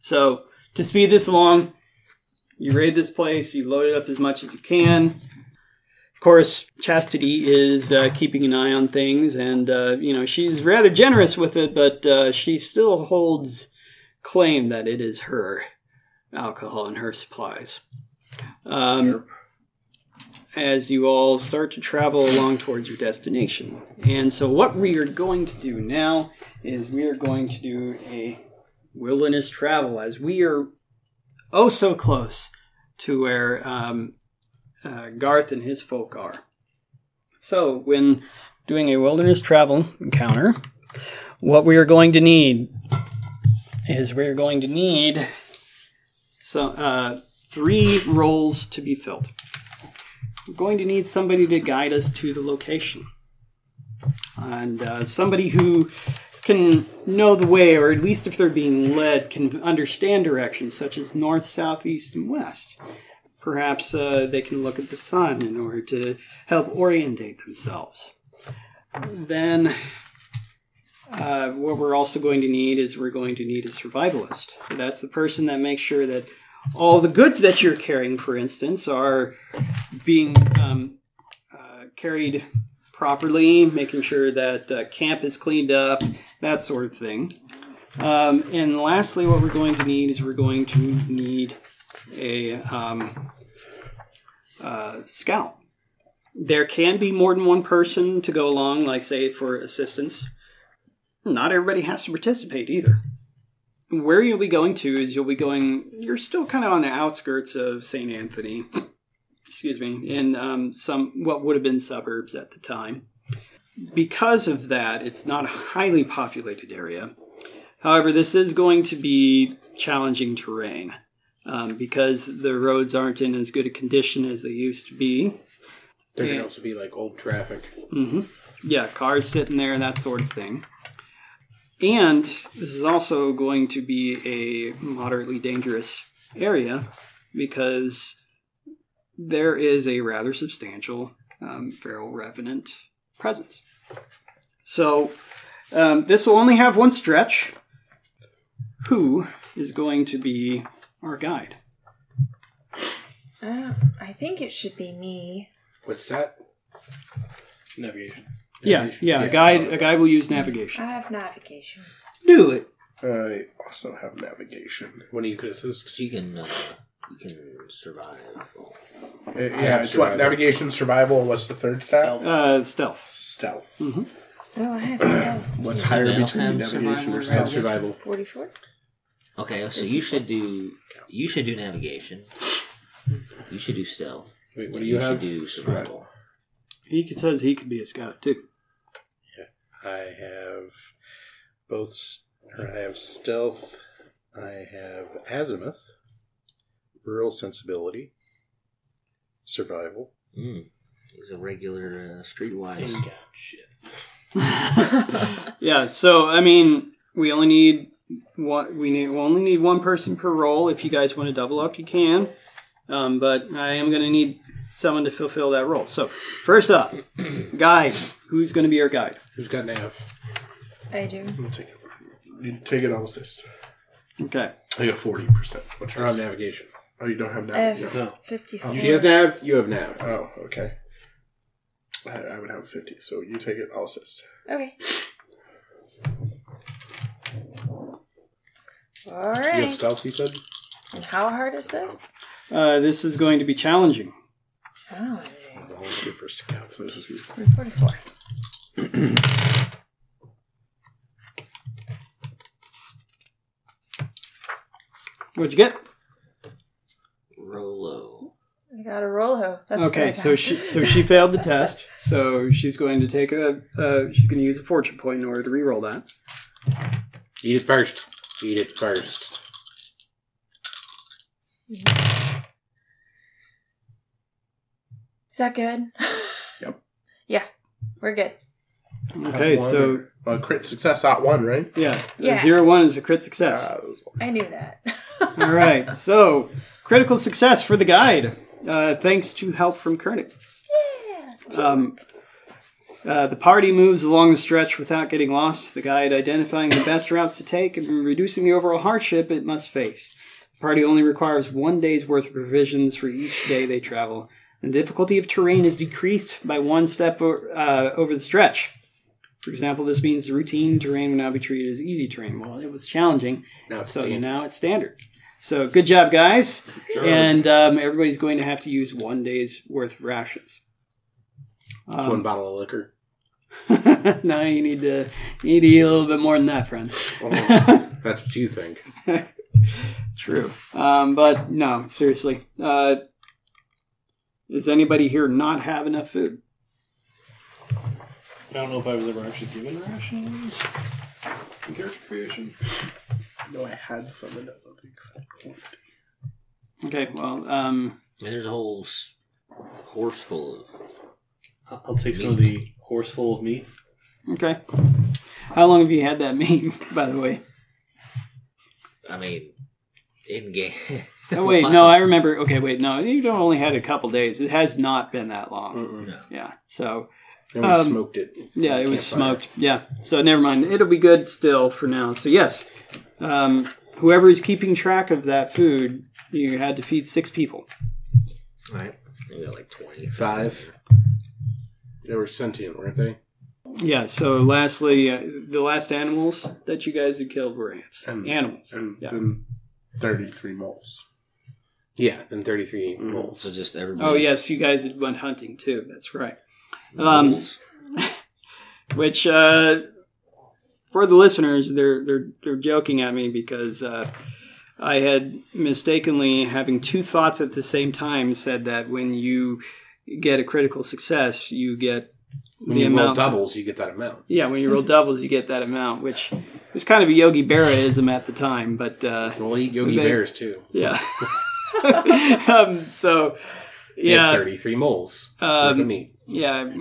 So, to speed this along, you raid this place, you load it up as much as you can. Of course, Chastity is uh, keeping an eye on things, and, uh, you know, she's rather generous with it, but uh, she still holds claim that it is her alcohol and her supplies. Um, as you all start to travel along towards your destination. And so, what we are going to do now is we are going to do a wilderness travel as we are oh so close to where um, uh, Garth and his folk are. So, when doing a wilderness travel encounter, what we are going to need is we are going to need so uh, three rolls to be filled. Going to need somebody to guide us to the location. And uh, somebody who can know the way, or at least if they're being led, can understand directions such as north, south, east, and west. Perhaps uh, they can look at the sun in order to help orientate themselves. Then, uh, what we're also going to need is we're going to need a survivalist. That's the person that makes sure that all the goods that you're carrying, for instance, are being um, uh, carried properly, making sure that uh, camp is cleaned up, that sort of thing. Um, and lastly, what we're going to need is we're going to need a um, uh, scout. There can be more than one person to go along, like, say, for assistance. Not everybody has to participate either where you'll be going to is you'll be going you're still kind of on the outskirts of st anthony. Excuse me. In um, some what would have been suburbs at the time. Because of that it's not a highly populated area. However this is going to be challenging terrain um, because the roads aren't in as good a condition as they used to be.
There can also be like old traffic.
hmm Yeah, cars sitting there, that sort of thing. And this is also going to be a moderately dangerous area because there is a rather substantial um, feral revenant presence. So um, this will only have one stretch. Who is going to be our guide?
Uh, I think it should be me.
What's that?
Navigation.
Yeah, yeah, a guide. A guide will use navigation.
I have navigation.
Do it.
I also have navigation.
When you could assist.
But you can uh, you can survive.
Uh, yeah, it's what
survival.
navigation, survival. and What's the third stat?
Uh, stealth.
Stealth.
Oh, I have stealth.
What's
Does
higher
anybody else
between
have
navigation
survival
or
or
I
stealth?
survival.
44?
Okay, so you should do you should do navigation. You should do stealth.
Wait, what do you
should
have?
do survival.
He says he could be a scout too.
I have both. Or I have stealth. I have azimuth, rural sensibility, survival.
Mm. He's a regular uh, streetwise.
Ain't got shit.
yeah. So I mean, we only need one. We need we only need one person per role. If you guys want to double up, you can. Um, but I am going to need someone to fulfill that role. So first up, guide. Who's going to be our guide?
Who's got nav?
I do.
I'll take it. You take it, I'll assist.
Okay.
I got forty percent. What's
I don't have navigation.
Oh, you don't have
I have
nav.
No.
54.
She has nav. You have nav.
Oh, okay. I, I would have fifty, so you take it. I'll assist.
Okay.
You have
Alright.
stealth. You said.
And how hard is this?
Uh, this is going to be challenging.
Challenging.
Volunteer for scout.
So this is
44.
What'd you get?
Rolo.
I got a Rolo. That's
okay,
good.
so she so she failed the test. So she's going to take a uh, she's going to use a fortune point in order to re-roll that.
Eat it first. Eat it first.
Is that good?
Yep.
Yeah, we're good.
Okay, so
or- uh, crit success at one, right?
yeah,
Yeah.
zero one is a crit success.
That was one.
I knew that.
All right, so critical success for the guide, uh, thanks to help from Kernig.
yeah.
Um, uh, the party moves along the stretch without getting lost, the guide identifying the best routes to take and reducing the overall hardship it must face. The party only requires one day's worth of provisions for each day they travel. The difficulty of terrain is decreased by one step o- uh, over the stretch. For example, this means routine terrain will now be treated as easy terrain. Well, it was challenging,
Now it's
so
standard.
now it's standard. So good job, guys. And um, everybody's going to have to use one day's worth of rations. Um,
One bottle of liquor.
no, you need to you need to eat a little bit more than that, friend.
That's what you think.
True, um, but no, seriously. Uh, does anybody here not have enough food?
I don't know if I was ever actually given rations in character creation.
No, I had some in it. I think.
Okay, well, um,
I mean, there's a whole s- horse full of.
I'll I'll take some of the horse full of meat.
okay. How long have you had that meat, by the way?
I mean, in game.
Oh wait, no, I remember. Okay, wait, no, you've only had a couple days. It has not been that long.
No.
Yeah, so
And we
Um,
smoked it.
Yeah, it was
Campfire.
smoked. Yeah, so never mind. It'll be good still for now. So yes, um, whoever is keeping track of that food, you had to feed six people.
Right. We got like
25. They were sentient, weren't they?
Yeah. So lastly, uh, the last animals that you guys had killed were ants.
And-
animals.
And
Yeah.
then thirty-three moles.
Yeah, and 33
Mhm.
moles.
So just everybody.
Oh yes, you guys went hunting too. That's right. Um, which uh, for the listeners, they're they're they're joking at me because uh, I had mistakenly having two thoughts at the same time said that when you get a critical success, you get
When
the
you roll
amount.
doubles, you get that amount.
yeah, when you roll doubles, you get that amount, which was kind of a Yogi Berraism at the time, but uh,
We'll eat Yogi
They-
Bears too.
yeah. um, so
They had
yeah,
33 moles worth
um,
of meat.
yeah.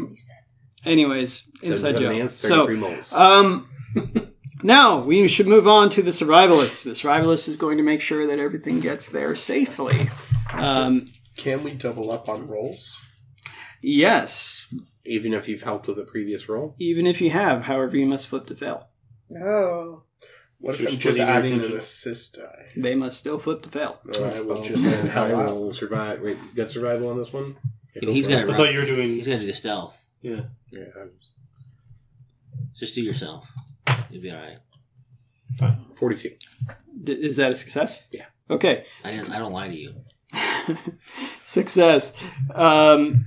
Anyways, inside
77
joke.
ants,
So
33 moles.
Um, now we should move on to the survivalist. The survivalist is going to make sure that everything gets there safely. Um,
Can we double up on rolls?
yes,
Even if you've helped with a previous roll.
even if you have, however, you must flip to fail.
Oh.
What if
Just
I'm just
splitting your
adding an assist die?
They must still flip to fail.
No, I will just
and
hell
I
out.
will survive. Wait, you got survival on this one?
Yeah, he's got
I thought you were doing.
He's going to do the stealth.
Yeah.
Yeah, I'm-
Just do yourself. You'll be alright. Fine.
Forty-two.
D- is that a success?
Yeah.
Okay.
I, didn't, I don't lie to you.
Success. Um,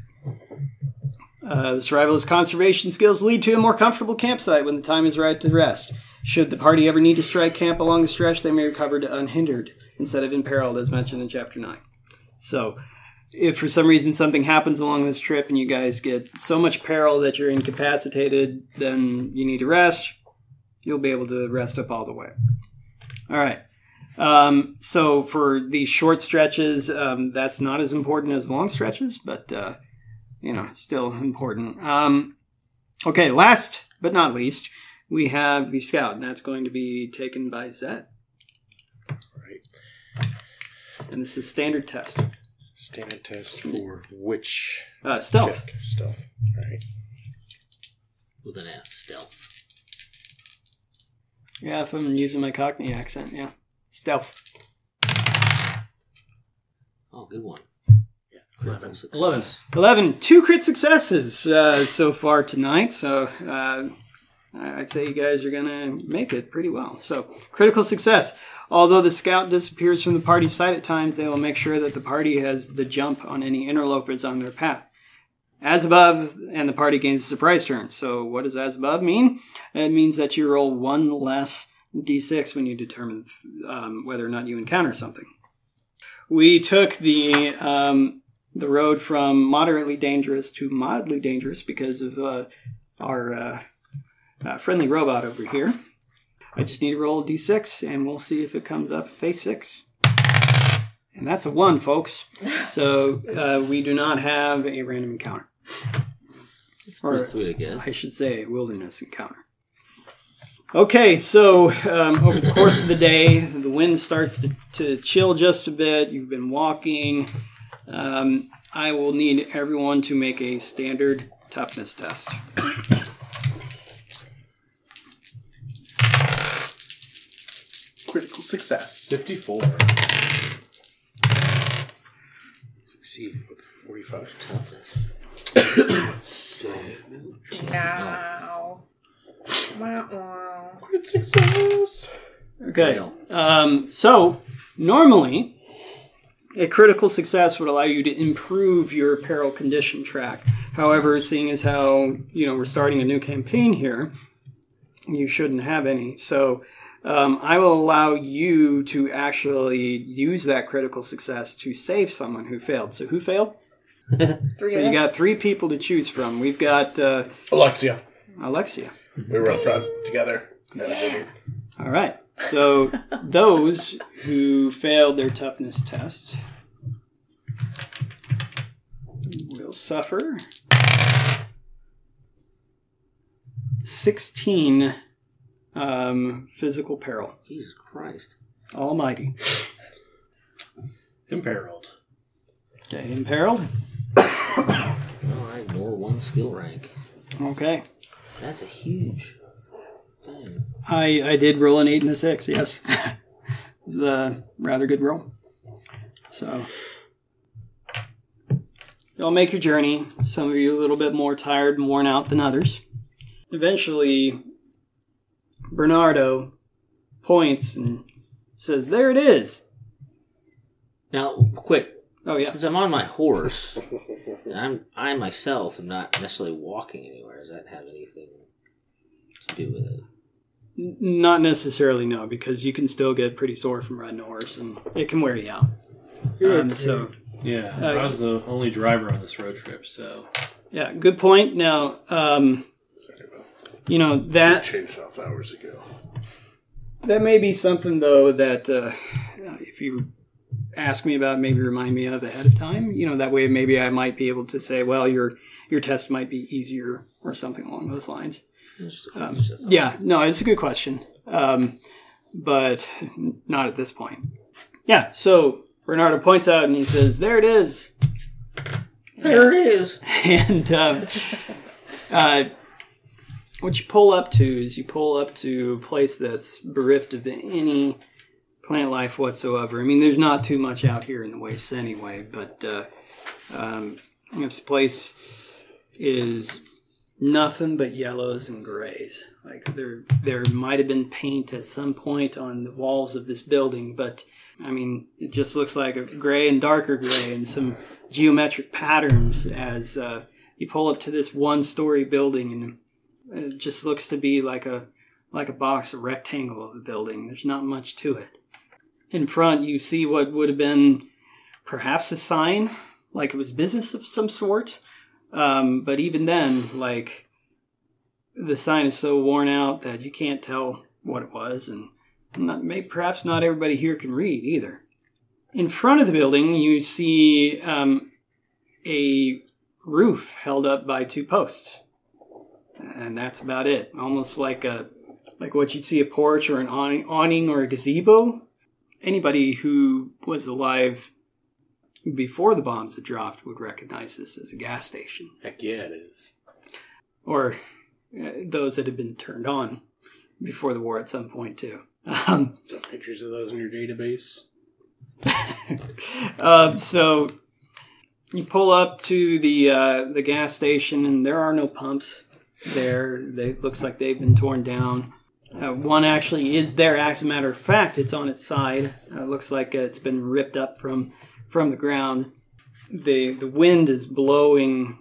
uh, the survivalist conservation skills lead to a more comfortable campsite when the time is right to rest. Should the party ever need to strike camp along the stretch, they may recover to unhindered instead of imperiled, as mentioned in Chapter 9. So, if for some reason something happens along this trip and you guys get so much peril that you're incapacitated, then you need to rest, you'll be able to rest up all the way. All right. Um, so for these short stretches, um, that's not as important as long stretches, but uh, you know, still important. Um, okay, last but not least, we have the scout, and that's going to be taken by Zed.
Right.
And this is standard test.
Standard test for which
Uh, stealth.
check? Stealth. Right.
With an F, stealth.
Yeah, if I'm using my Cockney accent, yeah. Stealth.
Oh, good one.
Yeah,
Eleven.
Eleven.
11. Two crit successes uh, so far tonight, so uh, I'd say you guys are going to make it pretty well. So, critical success. Although the scout disappears from the party sight at times, they will make sure that the party has the jump on any interlopers on their path. As above, and the party gains a surprise turn. So, what does as above mean? It means that you roll one less d6 when you determine um, whether or not you encounter something. We took the um, the road from moderately dangerous to mildly dangerous because of uh, our uh, uh, friendly robot over here. I just need to roll a d6 and we'll see if it comes up face six. And that's a one, folks. So uh, we do not have a random encounter. Or
sweet, I guess.
I should say a wilderness encounter. Okay, so um, over the course of the day, the wind starts to, to chill just a bit. You've been walking. Um, I will need everyone to make a standard toughness test.
Critical success.
Fifty-four.
Succeed with forty-five.
Seven.
Now. Wow, wow.
Crit success.
Okay.
Well.
Um, so normally, a critical success would allow you to improve your peril condition track. However, seeing as how you know we're starting a new campaign here, you shouldn't have any. So. Um, I will allow you to actually use that critical success to save someone who failed. So, who failed?
Three
So,
of
you got three people to choose from. We've got uh,
Alexia.
Alexia.
We were up front together. No, I didn't.
All right. So those who failed their toughness test will suffer 16 um, physical peril.
Jesus Christ.
Almighty.
Imperiled.
Okay, imperiled.
Well, I ignore one skill rank.
Okay.
That's a huge thing.
I I did roll an eight and a six. Yes, it's a rather good roll. So you'll make your journey. Some of you a little bit more tired and worn out than others. Eventually, Bernardo points and says, "There it is."
Now, quick.
Oh yeah.
Since I'm on my horse, I'm I myself am not necessarily walking anywhere. Does that have anything to do with it?
Not necessarily no, because you can still get pretty sore from riding a horse, and it can wear you out. Um, so
Yeah,
Uh,
I was the only driver on this road trip, so
yeah, good point. Now, um,
Sorry about
you know
that.
that
Changed off hours ago.
That may be something though that uh, if you ask me about, maybe remind me of ahead of time. You know, that way maybe I might be able to say, well, your your test might be easier or something along those lines. Um,
just a thought.
yeah, no, it's a good question, um, but not at this point. Yeah, so Bernardo points out and he says, "There it is,"
There it is.
and um, uh, what you pull up to is you pull up to a place that's bereft of any plant life whatsoever. I mean, there's not too much out here in the wastes anyway, but uh, um, this place is nothing but yellows and grays. Like there, there might have been paint at some point on the walls of this building, but I mean, it just looks like a gray and darker gray and some geometric patterns as uh, you pull up to this one-story building, and it just looks to be like a like a box, a rectangle of a building. There's not much to it. In front, you see what would have been perhaps a sign, like it was business of some sort. Um, but even then, like the sign is so worn out that you can't tell what it was, and not, maybe perhaps not everybody here can read either. In front of the building, you see um, a roof held up by two posts, and that's about it. Almost like a like what you'd see a porch or an awning, or a gazebo. Anybody who was alive before the bombs had dropped would recognize this as a gas station,
Heck yeah, it is.
or uh, those that had been turned on before the war at some point too. Um,
Pictures of those in your database.
um, so you pull up to the uh, the gas station, and there are no pumps there. They looks like they've been torn down. Uh, one actually is there. As a matter of fact, it's on its side. Uh, looks like it's been ripped up from from the ground. the The wind is blowing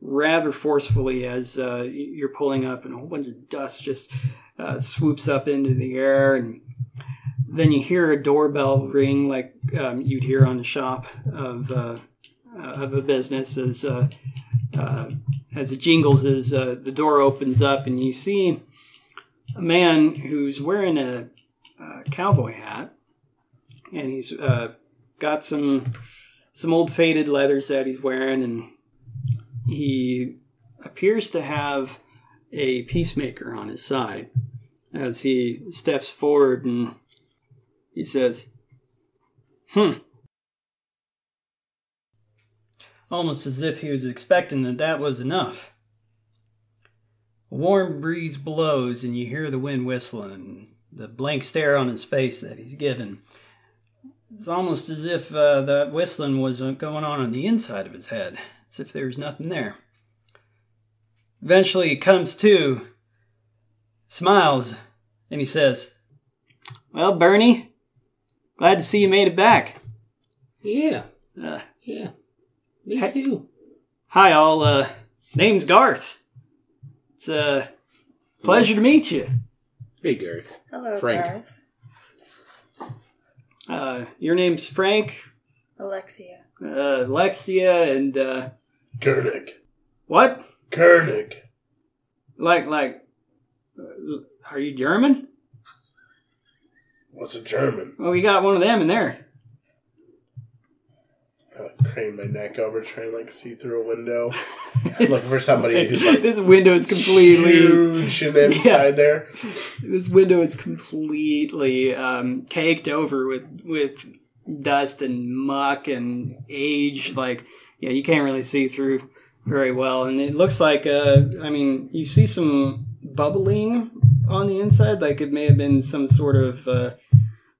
rather forcefully as uh, you're pulling up, and a whole bunch of dust just uh, swoops up into the air, and then you hear a doorbell ring like um, you'd hear on the shop of uh, uh, of a business as uh, as it jingles as uh, the door opens up and you see a man who's wearing a, uh cowboy hat and he's uh, got some some old faded leathers that he's wearing and he appears to have a peacemaker on his side as he steps forward and he says, Hmm. Almost as if he was expecting that that was enough. A warm breeze blows, and you hear the wind whistling, and the blank stare on his face that he's given. It's almost as if uh, that whistling was uh, going on on the inside of his head, as if there was nothing there. Eventually, he comes to, smiles, and he says, Well, Bernie, glad to see you made it back.
Yeah,
Uh,
yeah. Me
Hey.
too.
Hi, all. Uh, name's Garth. It's a pleasure to meet you.
Hey, Garth.
Hello,
Frank.
Garth.
Uh, your name's Frank,
Alexia.
uh, Lexia, and uh,
Kernig.
what?
Kernig.
Like, like, uh, are you German?
What's a German?
Well, we got one of them in there.
Crane my neck over, trying to like see through a window, looking for somebody who's like
this window is completely.
huge and inside
Yeah.
there.
This window is completely um, caked over with with dust and muck and age. Like, yeah, you can't really see through very well, and it looks like. Uh, I mean, you see some bubbling on the inside, like it may have been some sort of uh,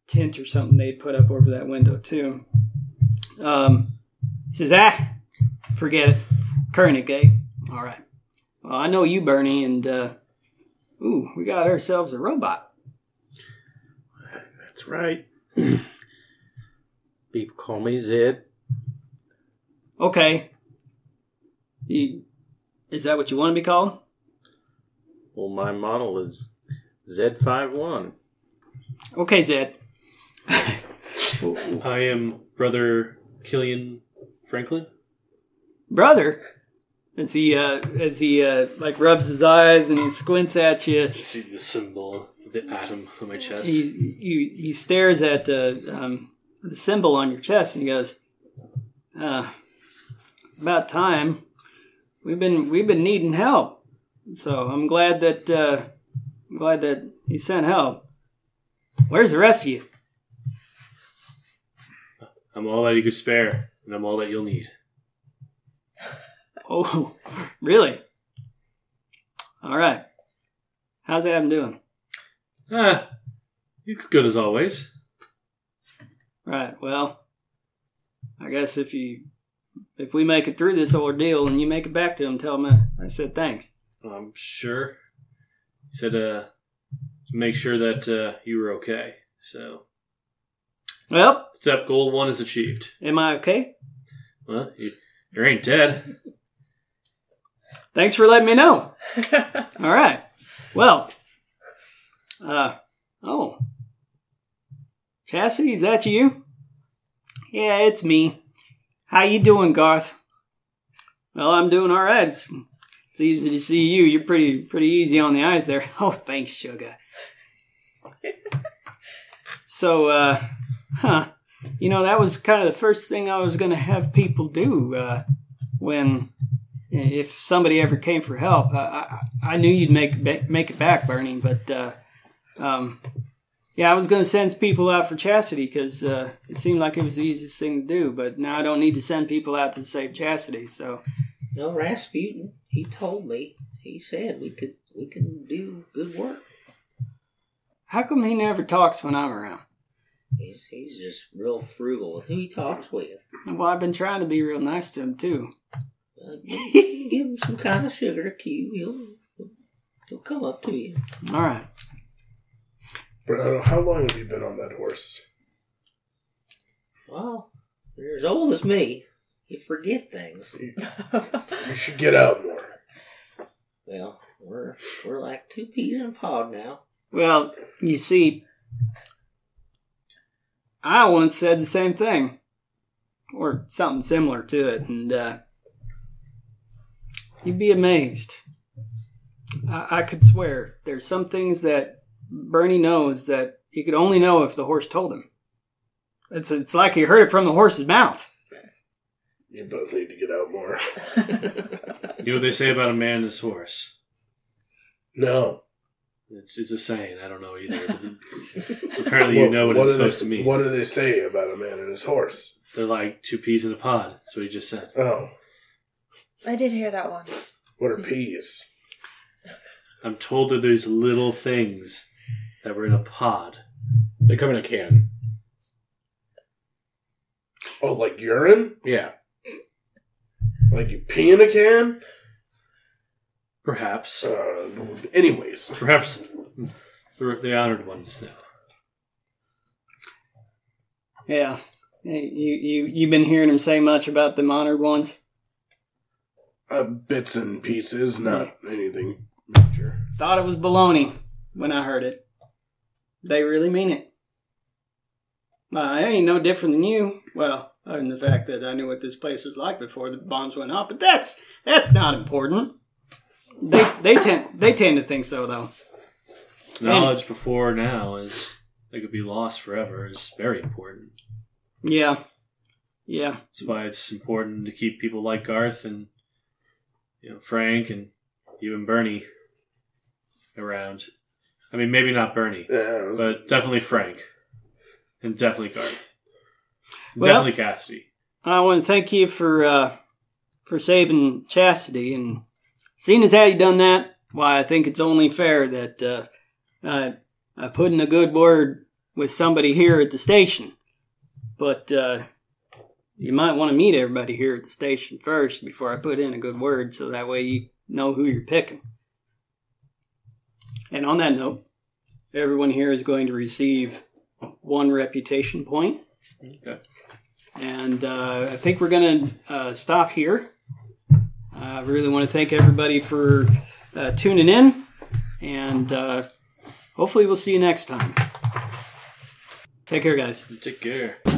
tint or something they put up over that window too. Um, he says, "Ah, forget it, Kernig, eh? All right. Well, I know you, Bernie, and." Uh, Ooh, we got ourselves a robot.
That's right. People call me Zed.
Okay. You, is that what you want to be called?
Well, my model is Z51.
Okay, Zed.
I am brother Kileen Franklin.
Brother. As he uh as he uh like rubs his eyes and he squints at you,
You see the symbol, the atom on my chest.
he he, he stares at uh, um, the symbol on your chest and he goes, uh, "It's about time. We've been we've been needing help, so I'm glad that uh, I'm glad that he sent help. Where's the rest of you?
I'm all that you could spare, and I'm all that you'll need.
Oh, really? All right. How's Adam doing?
Ah, it's good as always.
Right. Well, I guess if you if we make it through this ordeal and you make it back to him, tell him I, I said thanks.
I'm sure. He said, uh, to make sure that uh, you were okay. So,
Well,
step goal one is achieved.
am I okay?
Well, you, you ain't dead.
Thanks for letting me know. All right. Well, uh, oh. Cassidy, is that you? Yeah, it's me. How you doing, Garth? Well, I'm doing all right. It's, it's easy to see you. You're pretty pretty easy on the eyes there. Oh, thanks, sugar. so, uh, huh. You know, that was kind of the first thing I was going to have people do uh, when if somebody ever came for help, I, I, I knew you'd make make it back, Bernie. But uh, um, yeah, I was going to send people out for Chastity because uh, it seemed like it was the easiest thing to do. But now I don't need to send people out to save Chastity. So
No, Rasputin, he told me. He said we could we can do good work.
how come he never talks when I'm around?
He's he's just real frugal with who he talks with.
Well, I've been trying to be real nice to him too.
Uh, give, give him some kind of sugar to cue. He'll he'll come up to you.
All right.
Bernardo, how long have you been on that horse?
Well, you're as old as me. You forget things.
You should get out more.
Well, we're we're like two peas in a pod now.
Well, you see, I once said the same thing, or something similar to it, and uh, you'd be amazed. I, I could swear there's some things that Bernie knows that he could only know if the horse told him. It's it's like he heard it from the horse's mouth.
You both need to get out more.
You know what they say about a man and his horse?
No.
It's, it's a saying. I don't know either. but Apparently, you know what, it's supposed
they,
to mean.
What do they say about a man and his horse?
They're like two peas in a pod. That's what he just said.
Oh,
I did hear that one.
what are peas?
I'm told that there's little things that were in a pod.
They come in a can.
Oh, like urine?
Yeah.
Like you pee in a can?
Perhaps.
Uh, anyways,
Perhaps the, the honored ones know.
Yeah, Hey, you you you've been hearing him say much about the honored ones.
uh, bits and pieces, not anything major.
Thought it was baloney when I heard it. They really mean it. Uh, I ain't no different than you. Well, other than the fact that I knew what this place was like before the bombs went off, but that's that's not important. They they tend they tend to think so though.
Knowledge before now is that could be lost forever is very important.
Yeah, yeah.
That's why it's important to keep people like Garth and you know Frank and even Bernie around. I mean, maybe not Bernie,
Yeah,
but definitely Frank, and definitely Garth,
Well-
definitely Cassidy.
I want to thank you for uh, for saving Chastity, and seeing as how you done that, why I think it's only fair that uh, I I put in a good word with somebody here at the station. But uh, you might want to meet everybody here at the station first before I put in a good word, so that way you know who you're picking. And on that note, everyone here is going to receive one reputation point.
Okay.
And uh, I think we're going to uh, stop here. I really want to thank everybody for uh, tuning in, and uh, hopefully, we'll see you next time. Take care, guys.
Take care.